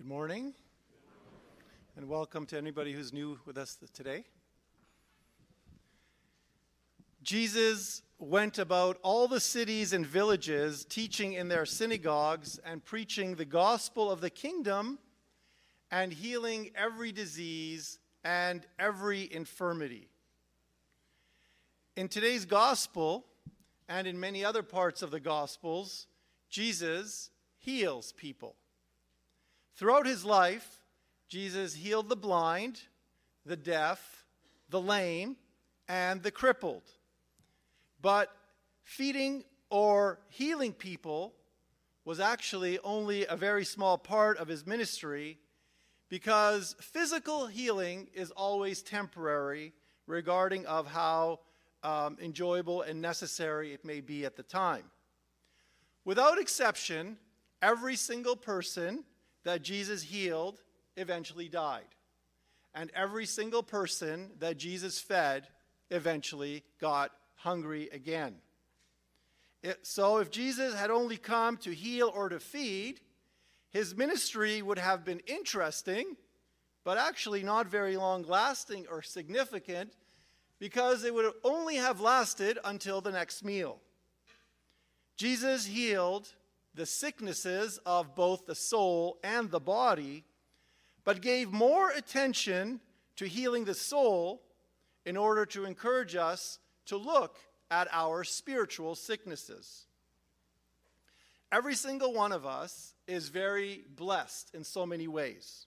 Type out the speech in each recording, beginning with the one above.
Good morning, and welcome to anybody who's new with us today. Jesus went about all the cities and villages, teaching in their synagogues and preaching the gospel of the kingdom and healing every disease and every infirmity. In today's gospel, and in many other parts of the gospels, Jesus heals people. Throughout his life, Jesus healed the blind, the deaf, the lame, and the crippled. But feeding or healing people was actually only a very small part of his ministry because physical healing is always temporary regarding of how um, enjoyable and necessary it may be at the time without exception every single person that Jesus healed eventually died. And every single person that Jesus fed eventually got hungry again. It, so, if Jesus had only come to heal or to feed, his ministry would have been interesting, but actually not very long lasting or significant because it would only have lasted until the next meal. Jesus healed the sicknesses of both the soul and the body, but gave more attention to healing the soul in order to encourage us to look at our spiritual sicknesses. Every single one of us is very blessed in so many ways.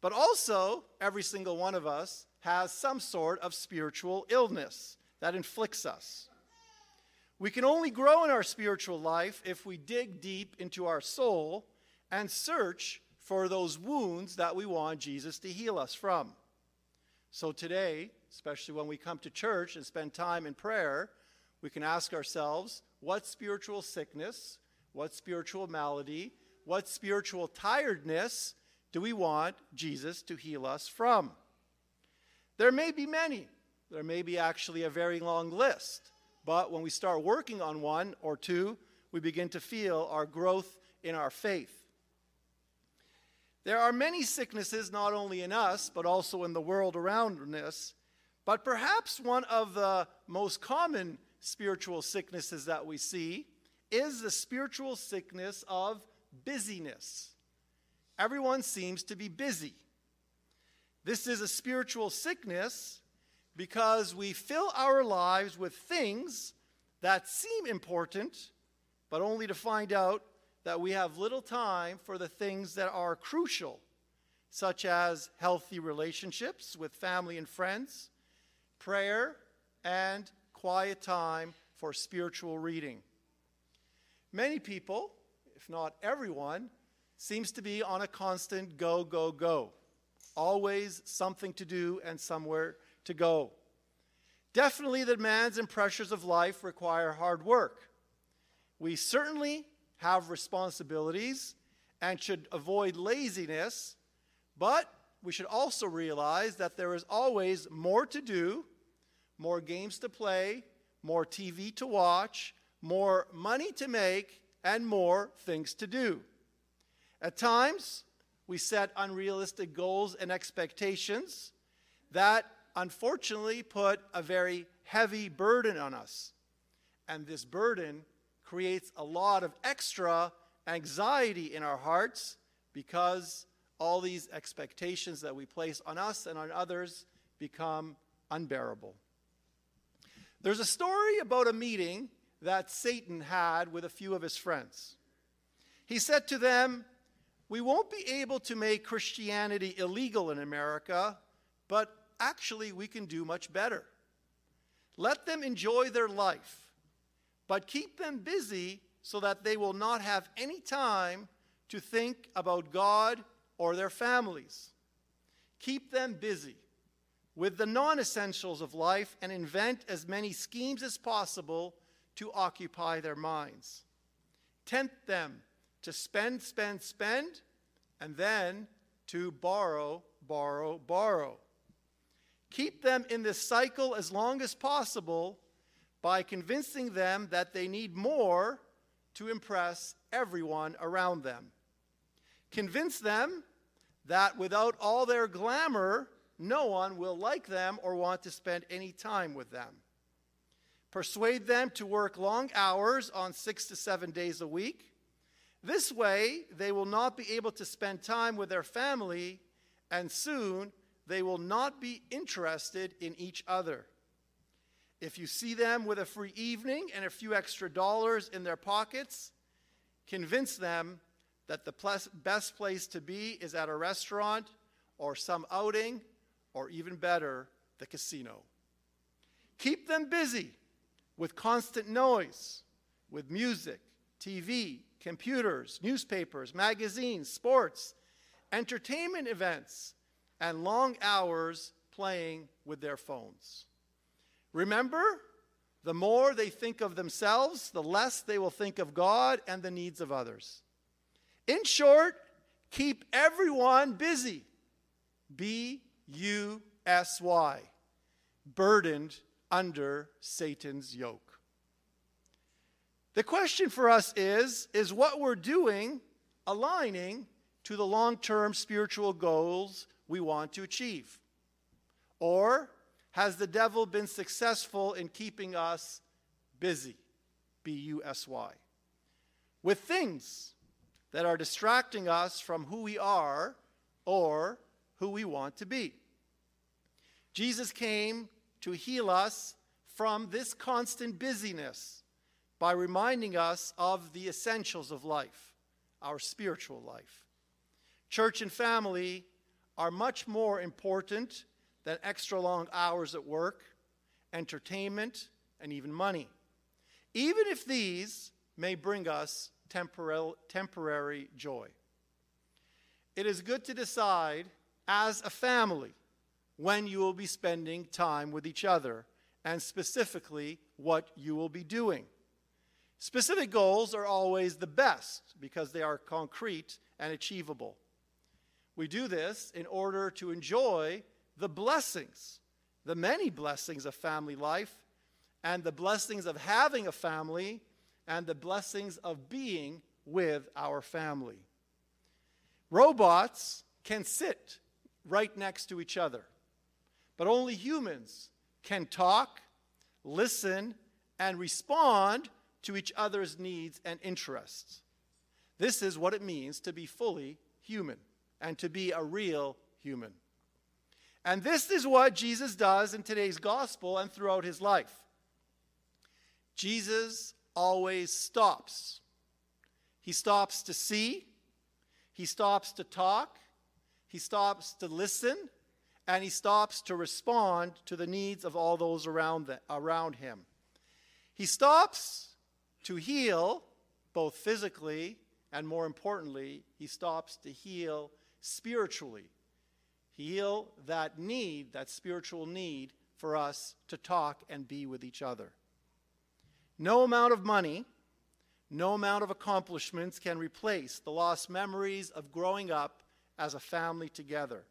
But also, every single one of us has some sort of spiritual illness that inflicts us. We can only grow in our spiritual life if we dig deep into our soul and search for those wounds that we want Jesus to heal us from. So today, especially when we come to church and spend time in prayer, we can ask ourselves what spiritual sickness, what spiritual malady, what spiritual tiredness do we want Jesus to heal us from? There may be many. There may be actually a very long list. But when we start working on one or two, we begin to feel our growth in our faith. There are many sicknesses, not only in us, but also in the world around us. But perhaps one of the most common spiritual sicknesses that we see is the spiritual sickness of busyness. Everyone seems to be busy. This is a spiritual sickness because we fill our lives with things that seem important, but only to find out that we have little time for the things that are crucial, such as healthy relationships with family and friends, prayer, and quiet time for spiritual reading. Many people, if not everyone, seems to be on a constant go, go, go. Always something to do and somewhere to go. Definitely, the demands and pressures of life require hard work. We certainly have responsibilities and should avoid laziness, but we should also realize that there is always more to do, more games to play, more TV to watch, more money to make, and more things to do. At times, we set unrealistic goals and expectations that unfortunately put a very heavy burden on us. And this burden creates a lot of extra anxiety in our hearts because all these expectations that we place on us and on others become unbearable. There's a story about a meeting that Satan had with a few of his friends. He said to them, We won't be able to make Christianity illegal in America, but actually we can do much better. Let them enjoy their life, but keep them busy so that they will not have any time to think about God or their families. Keep them busy with the non essentials of life and invent as many schemes as possible to occupy their minds. Tempt them to spend, spend, spend, and then to borrow, borrow, borrow. Keep them in this cycle as long as possible by convincing them that they need more to impress everyone around them. Convince them that without all their glamour, no one will like them or want to spend any time with them. Persuade them to work long hours on six to seven days a week. This way, they will not be able to spend time with their family, and soon they will not be interested in each other. If you see them with a free evening and a few extra dollars in their pockets, convince them that the best place to be is at a restaurant or some outing, or even better, the casino. Keep them busy with constant noise, with music, TV, computers, newspapers, magazines, sports, entertainment events, and long hours playing with their phones. Remember, the more they think of themselves, the less they will think of God and the needs of others. In short, keep everyone busy. B U S Y. Burdened under Satan's yoke. The question for us is is what we're doing aligning to the long term spiritual goals we want to achieve? Or has the devil been successful in keeping us busy? B U S Y. With things that are distracting us from who we are or who we want to be. Jesus came to heal us from this constant busyness by reminding us of the essentials of life, our spiritual life. Church and family are much more important than extra long hours at work, entertainment, and even money. Even if these may bring us temporary joy. It is good to decide as a family when you will be spending time with each other and specifically what you will be doing. Specific goals are always the best because they are concrete and achievable. We do this in order to enjoy the blessings, the many blessings of family life, and the blessings of having a family and the blessings of being with our family. Robots can sit right next to each other, but only humans can talk, listen, and respond to each other's needs and interests. This is what it means to be fully human and to be a real human. And this is what Jesus does in today's gospel and throughout his life. Jesus always stops. He stops to see, he stops to talk, he stops to listen, and he stops to respond to the needs of all those around, the, around him. He stops to heal, both physically and more importantly, he stops to heal spiritually. Heal that need, that spiritual need for us to talk and be with each other. No amount of money, no amount of accomplishments can replace the lost memories of growing up as a family together.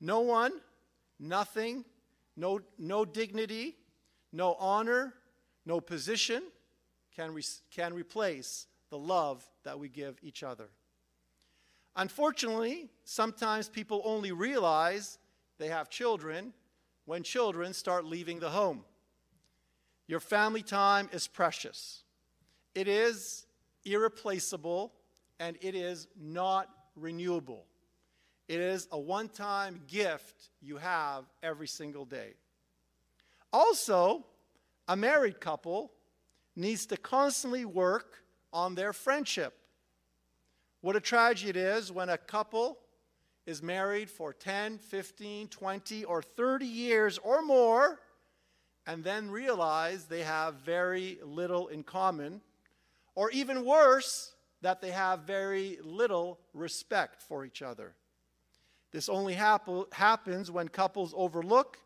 No one, nothing, no, no dignity, no honor, no position can, re- can replace the love that we give each other. Unfortunately, sometimes people only realize they have children when children start leaving the home. Your family time is precious. It is irreplaceable and it is not renewable. It is a one time gift you have every single day. Also, a married couple needs to constantly work on their friendship. What a tragedy it is when a couple is married for 10, 15, 20, or 30 years or more and then realize they have very little in common, or even worse, that they have very little respect for each other. This only hap- happens when couples overlook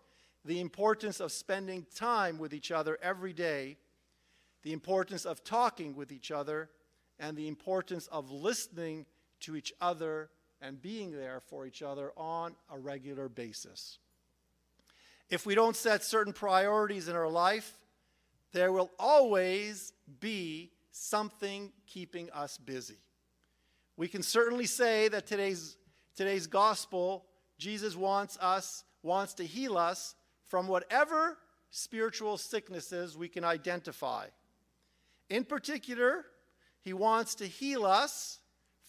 the importance of spending time with each other every day, the importance of talking with each other, and the importance of listening to each other and being there for each other on a regular basis. If we don't set certain priorities in our life, there will always be something keeping us busy. We can certainly say that today's today's gospel, Jesus wants us, wants to heal us from whatever spiritual sicknesses we can identify. In particular, he wants to heal us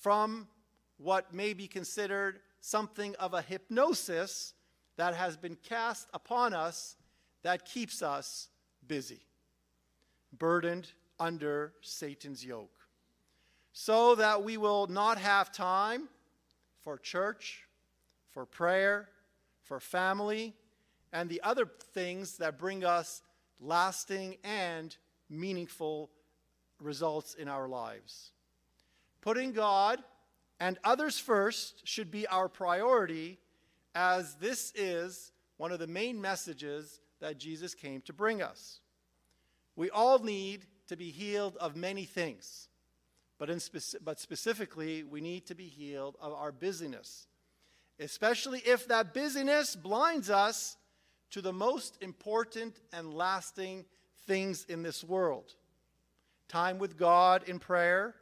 from what may be considered something of a hypnosis that has been cast upon us that keeps us busy, burdened under Satan's yoke, so that we will not have time for church, for prayer, for family, and the other things that bring us lasting and meaningful results in our lives. Putting God and others first should be our priority, as this is one of the main messages that Jesus came to bring us. We all need to be healed of many things, but, in speci- but specifically, we need to be healed of our busyness, especially if that busyness blinds us to the most important and lasting things in this world time with God in prayer,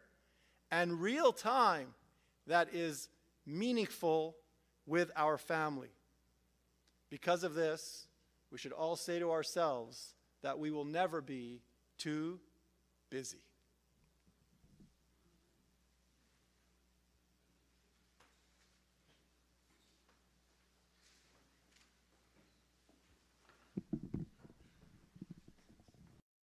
and real time that is meaningful with our family. Because of this, we should all say to ourselves that we will never be too busy.